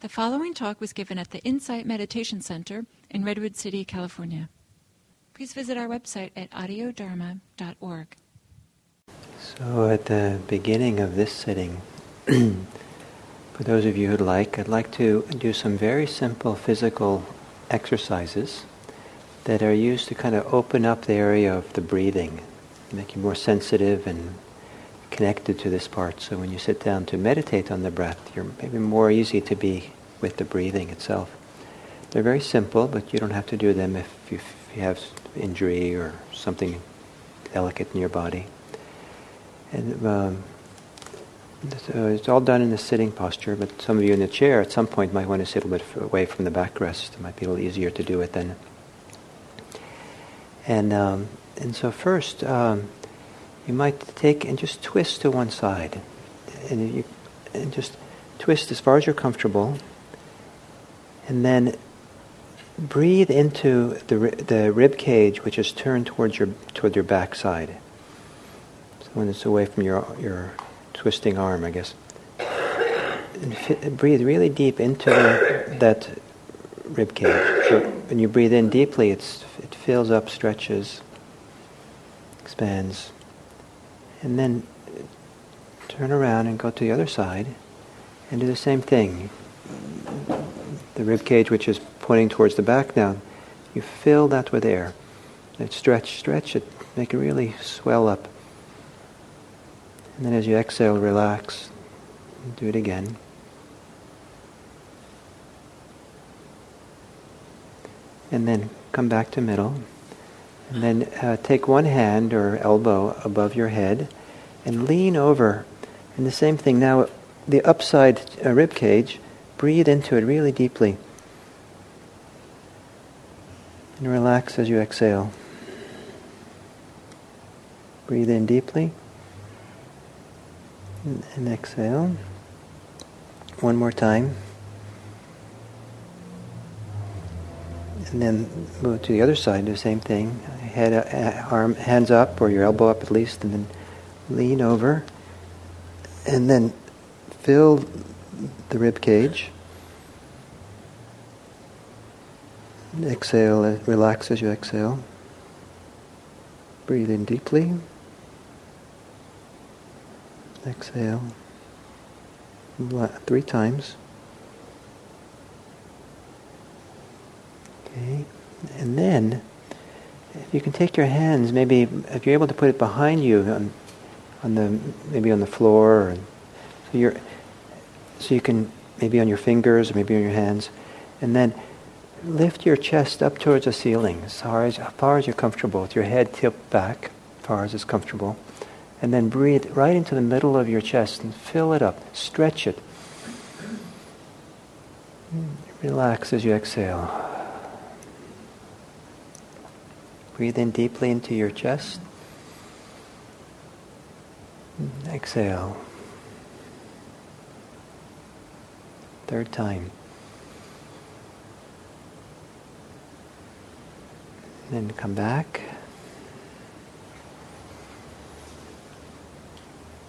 The following talk was given at the Insight Meditation Center in Redwood City, California. Please visit our website at audiodharma.org. So, at the beginning of this sitting, for those of you who'd like, I'd like to do some very simple physical exercises that are used to kind of open up the area of the breathing, make you more sensitive and connected to this part. So when you sit down to meditate on the breath, you're maybe more easy to be with the breathing itself. They're very simple, but you don't have to do them if you, if you have injury or something delicate in your body. And um, so it's all done in the sitting posture, but some of you in the chair at some point might want to sit a little bit away from the backrest. It might be a little easier to do it then. And um, and so first, um, you might take and just twist to one side, and you and just twist as far as you're comfortable, and then breathe into the the rib cage, which is turned towards your toward your backside. So when it's away from your your twisting arm, I guess. And breathe really deep into the, that rib cage. So when you breathe in deeply, it's, it fills up, stretches, expands. And then turn around and go to the other side and do the same thing. The rib cage, which is pointing towards the back now, you fill that with air. And stretch, stretch it, make it really swell up. And then as you exhale, relax. Do it again. And then come back to middle. And then uh, take one hand or elbow above your head and lean over. And the same thing now, the upside uh, rib cage, breathe into it really deeply. And relax as you exhale. Breathe in deeply. And, and exhale. One more time. and then move to the other side, do the same thing. Head, uh, arm, hands up, or your elbow up at least, and then lean over, and then fill the rib cage. Exhale, uh, relax as you exhale. Breathe in deeply. Exhale. Three times. Okay, and then if you can take your hands, maybe if you're able to put it behind you on, on the maybe on the floor, or, so you're so you can maybe on your fingers or maybe on your hands, and then lift your chest up towards the ceiling as far as, as far as you're comfortable, with your head tipped back, as far as it's comfortable, and then breathe right into the middle of your chest and fill it up, stretch it. Relax as you exhale. Breathe in deeply into your chest. Exhale. Third time. Then come back.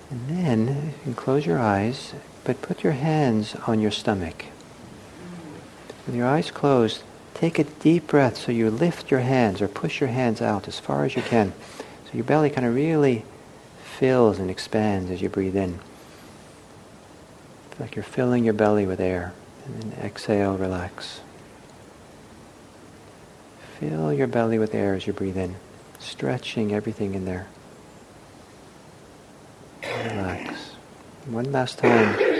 And then close your eyes, but put your hands on your stomach. With your eyes closed, Take a deep breath so you lift your hands or push your hands out as far as you can. So your belly kind of really fills and expands as you breathe in. Like you're filling your belly with air. And then exhale, relax. Fill your belly with air as you breathe in, stretching everything in there. Relax. One last time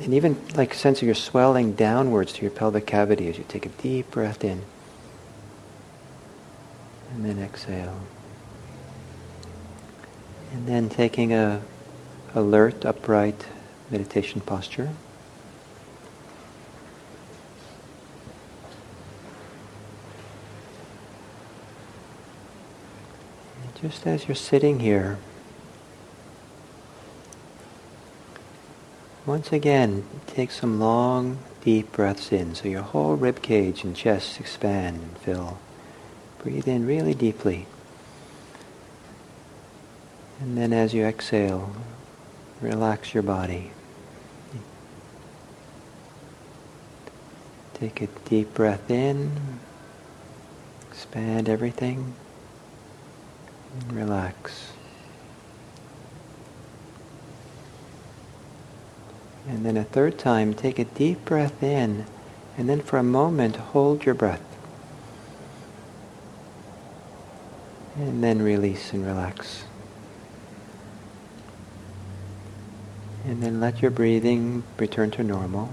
and even like sense of your swelling downwards to your pelvic cavity as you take a deep breath in. And then exhale. And then taking a alert, upright meditation posture. just as you're sitting here, Once again, take some long, deep breaths in so your whole rib cage and chest expand and fill. Breathe in really deeply. And then as you exhale, relax your body. Take a deep breath in, expand everything, relax. And then a third time, take a deep breath in, and then for a moment, hold your breath. And then release and relax. And then let your breathing return to normal.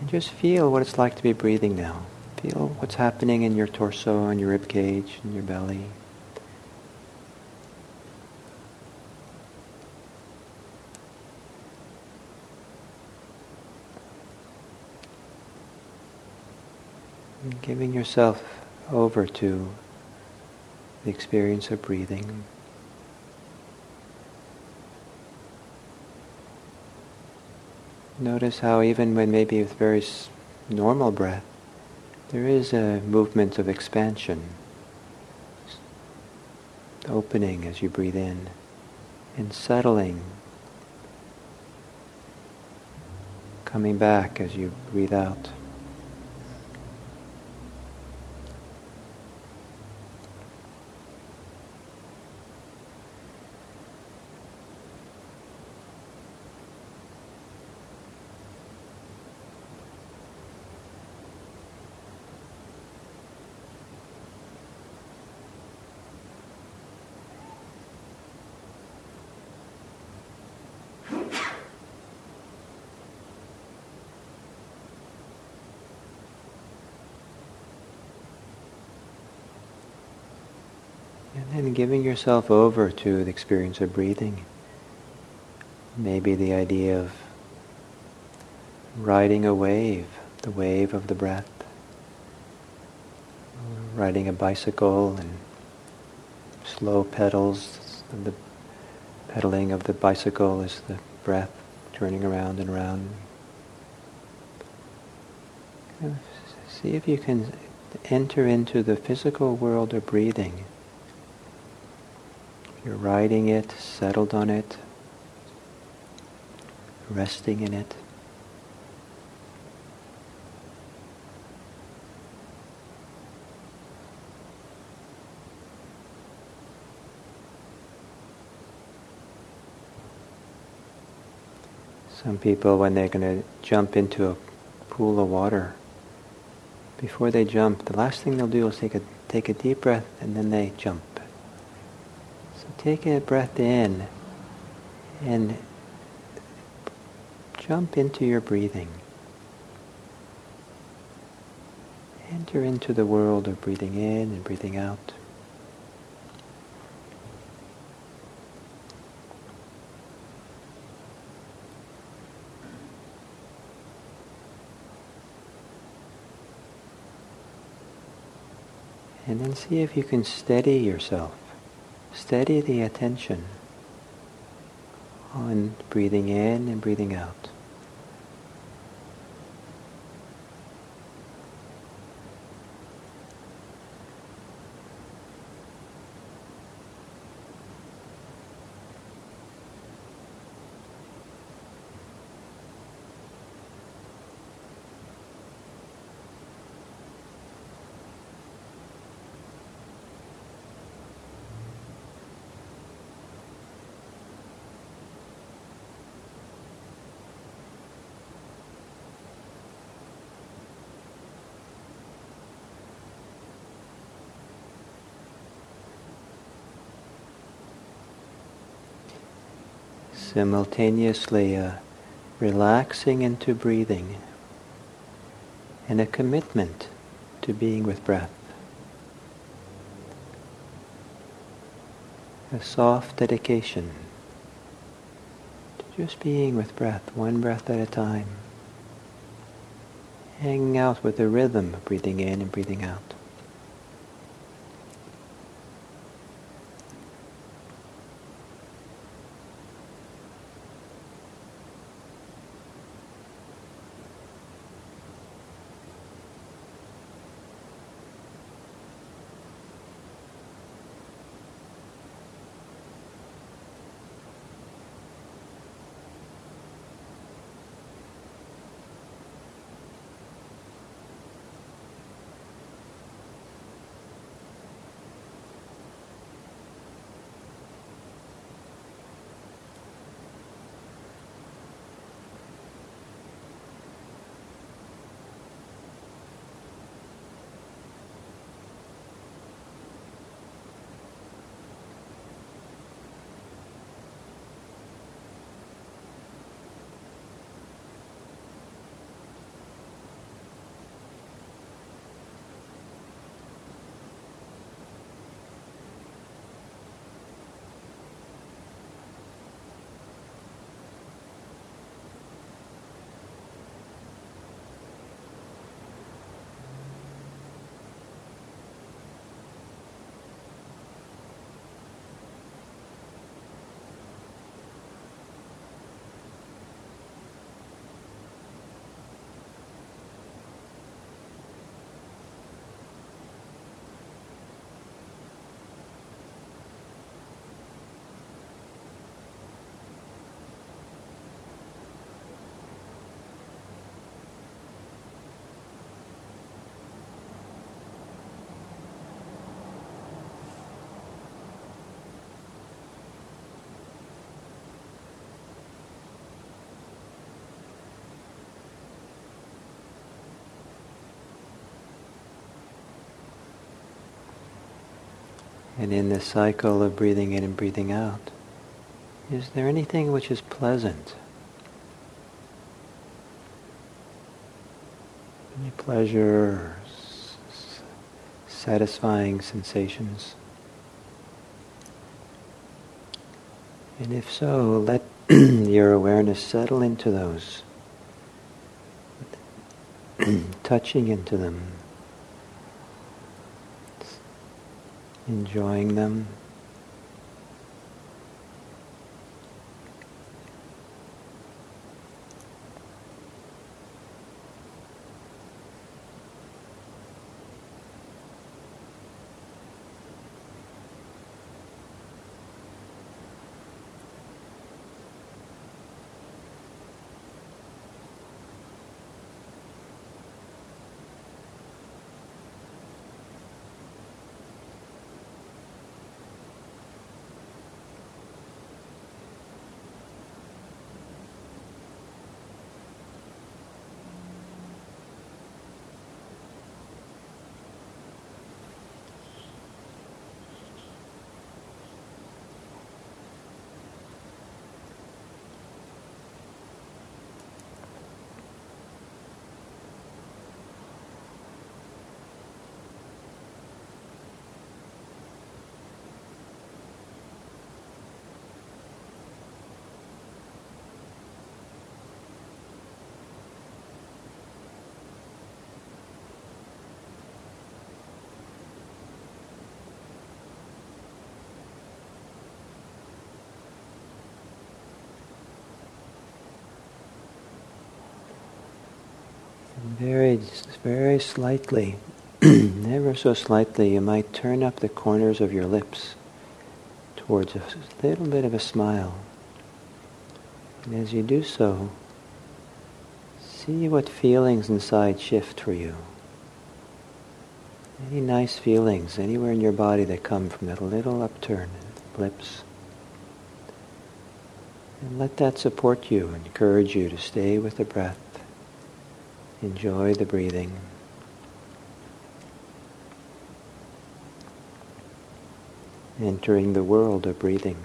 And just feel what it's like to be breathing now. Feel what's happening in your torso and your rib cage and your belly. And giving yourself over to the experience of breathing. Notice how even when maybe with very normal breath, there is a movement of expansion, opening as you breathe in, and settling, coming back as you breathe out. Giving yourself over to the experience of breathing. Maybe the idea of riding a wave, the wave of the breath. Riding a bicycle and slow pedals. The pedaling of the bicycle is the breath turning around and around. See if you can enter into the physical world of breathing. You're riding it, settled on it, resting in it. Some people, when they're going to jump into a pool of water, before they jump, the last thing they'll do is take a take a deep breath and then they jump. Take a breath in and jump into your breathing. Enter into the world of breathing in and breathing out. And then see if you can steady yourself steady the attention on breathing in and breathing out. Simultaneously relaxing into breathing and a commitment to being with breath. A soft dedication to just being with breath, one breath at a time. Hanging out with the rhythm of breathing in and breathing out. And in this cycle of breathing in and breathing out, is there anything which is pleasant? Any pleasure satisfying sensations? And if so, let your awareness settle into those, touching into them, enjoying them. Very, very slightly, never so slightly, you might turn up the corners of your lips towards a little bit of a smile. And as you do so, see what feelings inside shift for you. Any nice feelings anywhere in your body that come from that little upturn of lips. And let that support you, encourage you to stay with the breath. Enjoy the breathing. Entering the world of breathing.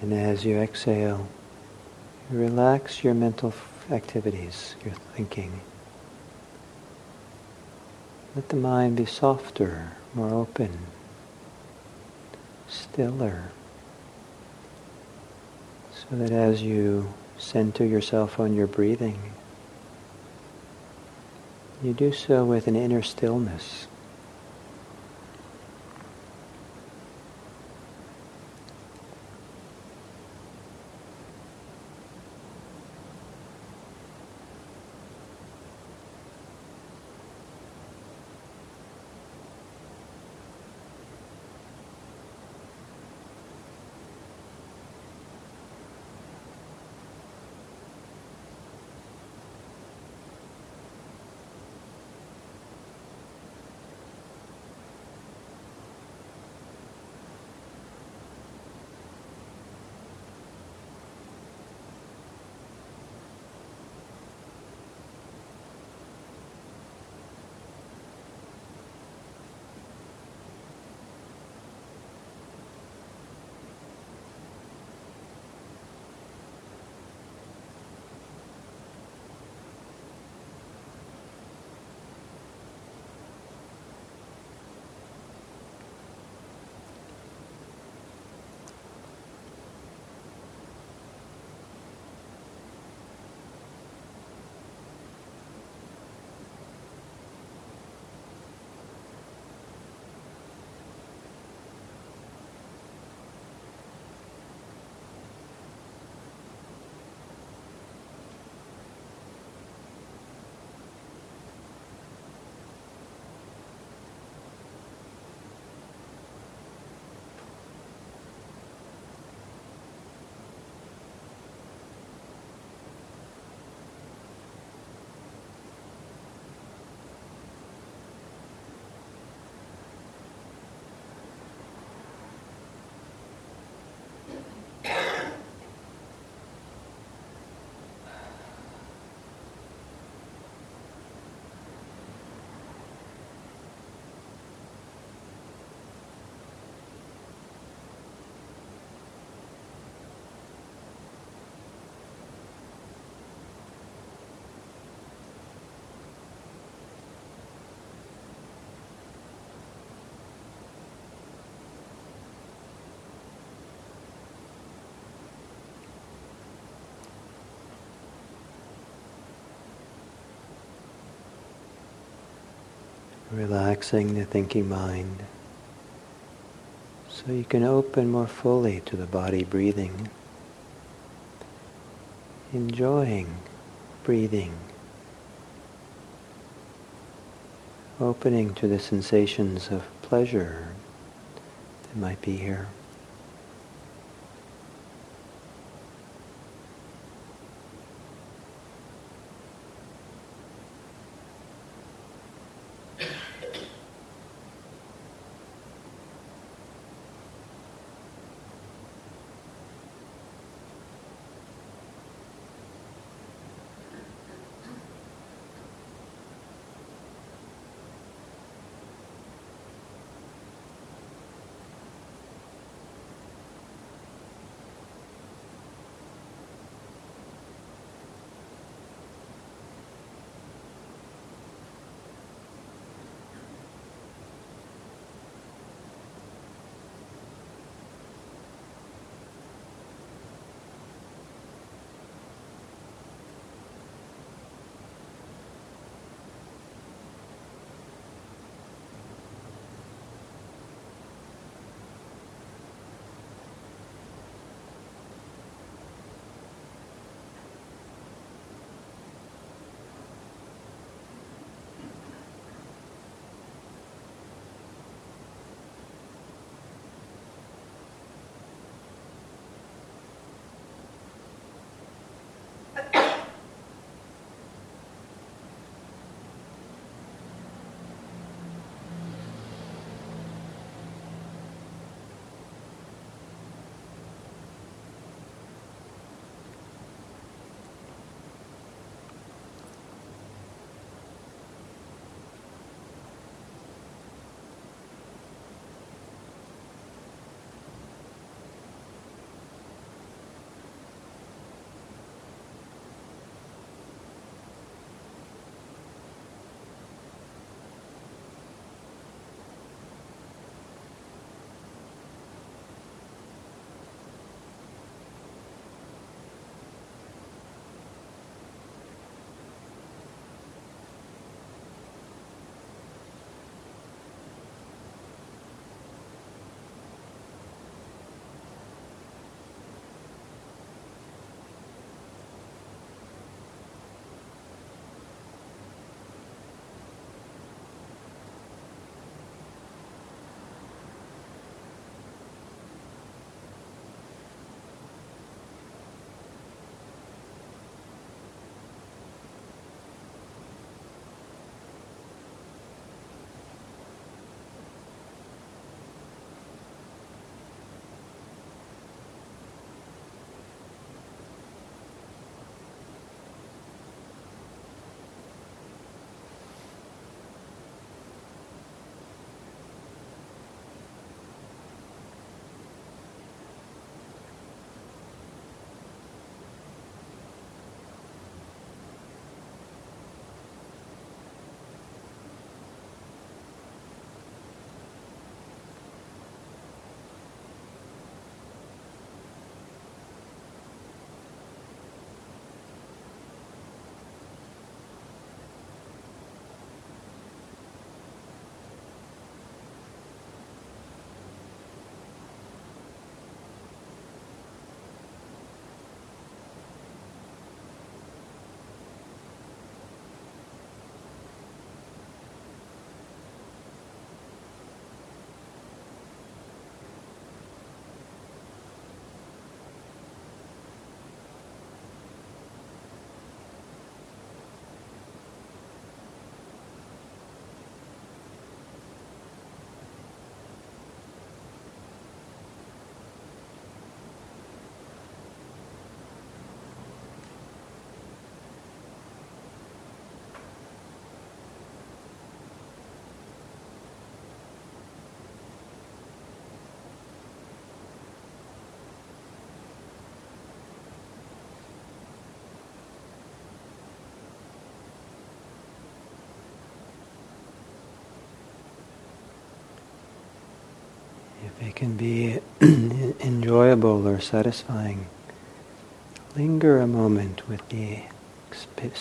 And as you exhale, you relax your mental activities, your thinking. Let the mind be softer, more open, stiller, so that as you center yourself on your breathing, you do so with an inner stillness. Relaxing the thinking mind. So you can open more fully to the body breathing, enjoying breathing, opening to the sensations of pleasure that might be here. It can be enjoyable or satisfying. Linger a moment with the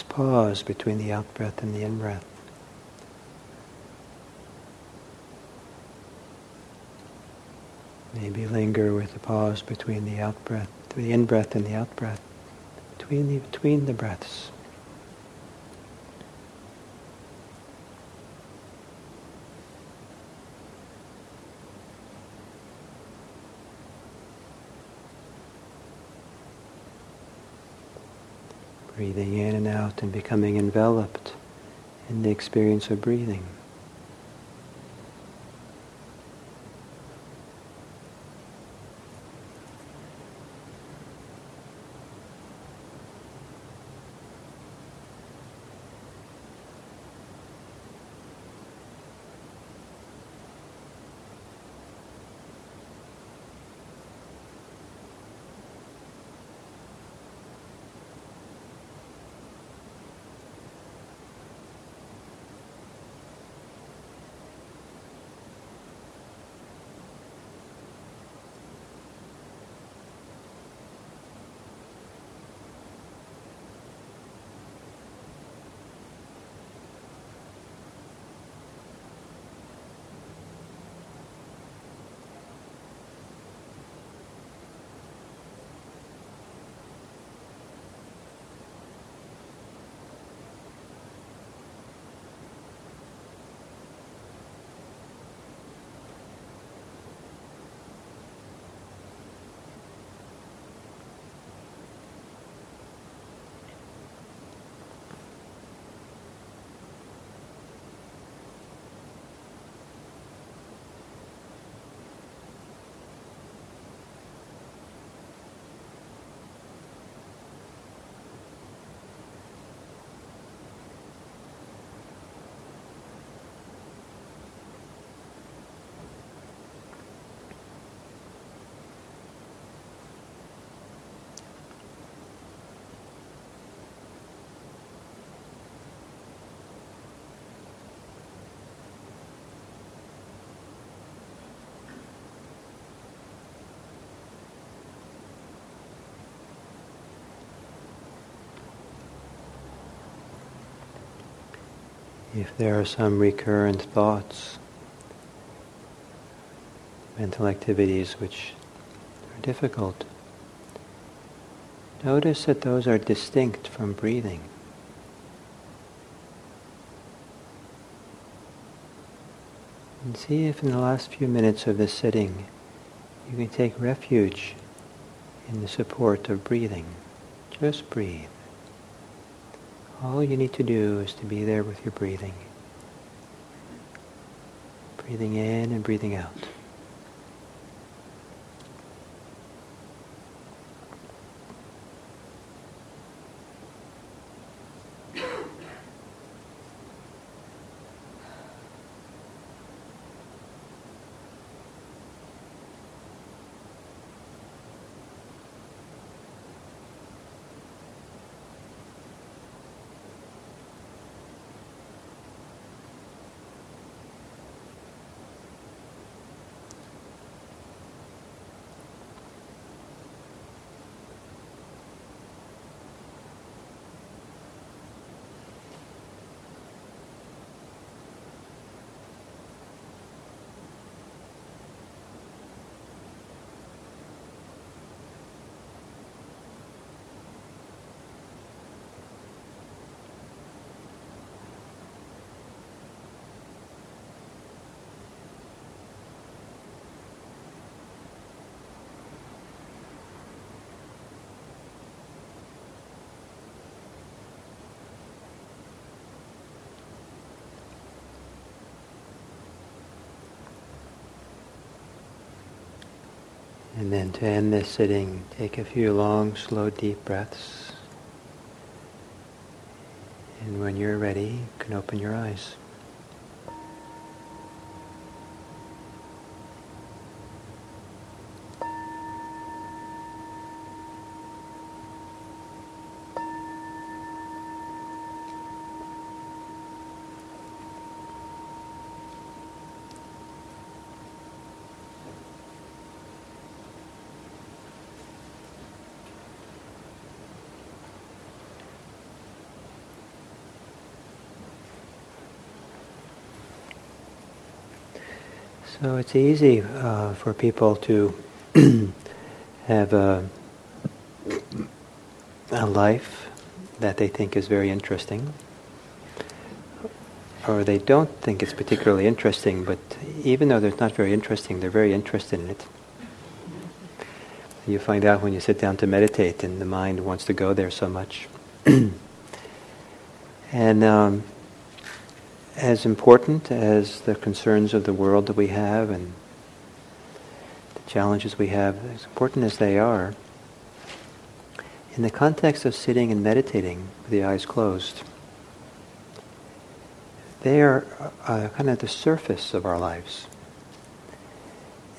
pause between the out breath and the in breath. Maybe linger with the pause between the out breath, the in breath and the out breath, between the, between the breaths. Breathing in and out and becoming enveloped in the experience of breathing. If there are some recurrent thoughts, mental activities which are difficult, notice that those are distinct from breathing. And see if in the last few minutes of this sitting you can take refuge in the support of breathing. Just breathe. All you need to do is to be there with your breathing. Breathing in and breathing out. And then to end this sitting, take a few long, slow, deep breaths. And when you're ready, you can open your eyes. So it's easy uh, for people to have a, a life that they think is very interesting, or they don't think it's particularly interesting, but even though it's not very interesting, they're very interested in it. You find out when you sit down to meditate and the mind wants to go there so much. and um, as important as the concerns of the world that we have and the challenges we have, as important as they are, in the context of sitting and meditating with the eyes closed, they are uh, kind of the surface of our lives.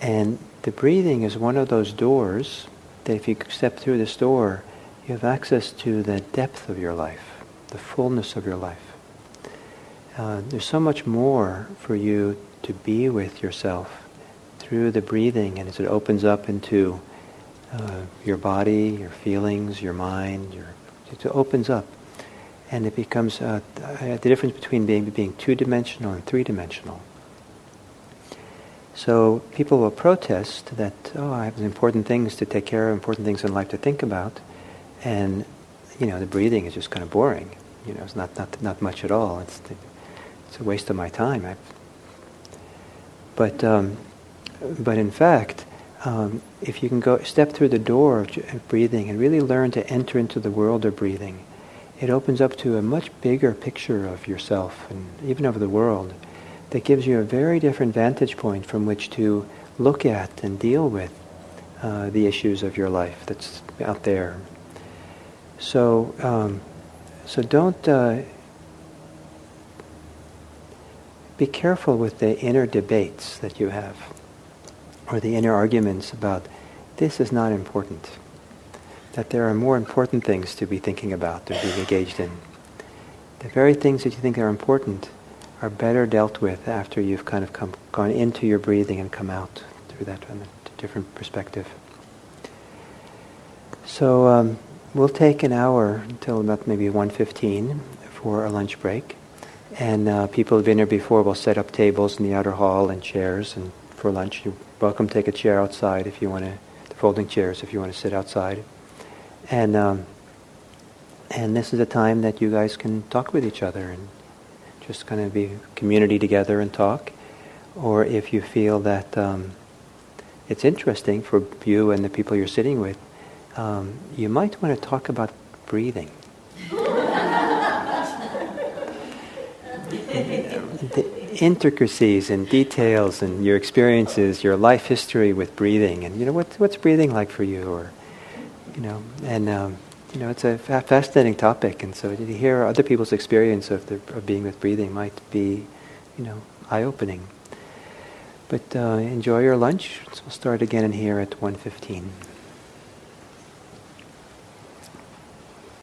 And the breathing is one of those doors that if you step through this door, you have access to the depth of your life, the fullness of your life. Uh, there's so much more for you to be with yourself through the breathing, and as it opens up into uh, your body, your feelings, your mind, your, it opens up, and it becomes uh, the difference between being being two-dimensional and three-dimensional. So people will protest that, oh, I have important things to take care of, important things in life to think about, and you know the breathing is just kind of boring. You know, it's not not not much at all. It's it's a waste of my time. I've, but um, but in fact, um, if you can go step through the door of breathing and really learn to enter into the world of breathing, it opens up to a much bigger picture of yourself and even of the world that gives you a very different vantage point from which to look at and deal with uh, the issues of your life that's out there. So, um, so don't uh, be careful with the inner debates that you have, or the inner arguments about this is not important. That there are more important things to be thinking about, to be engaged in. The very things that you think are important are better dealt with after you've kind of come, gone into your breathing and come out through that from a different perspective. So um, we'll take an hour until about maybe 1.15 for a lunch break. And uh, people who've been here before will set up tables in the outer hall and chairs and for lunch. You're welcome to take a chair outside if you want to, the folding chairs if you want to sit outside. And, um, and this is a time that you guys can talk with each other and just kind of be community together and talk. Or if you feel that um, it's interesting for you and the people you're sitting with, um, you might want to talk about breathing. The intricacies and details and your experiences, your life history with breathing, and you know what's what's breathing like for you, or you know, and um, you know, it's a fa- fascinating topic, and so to hear other people's experience of, the, of being with breathing might be, you know, eye-opening. But uh, enjoy your lunch. So we'll start again in here at 1.15.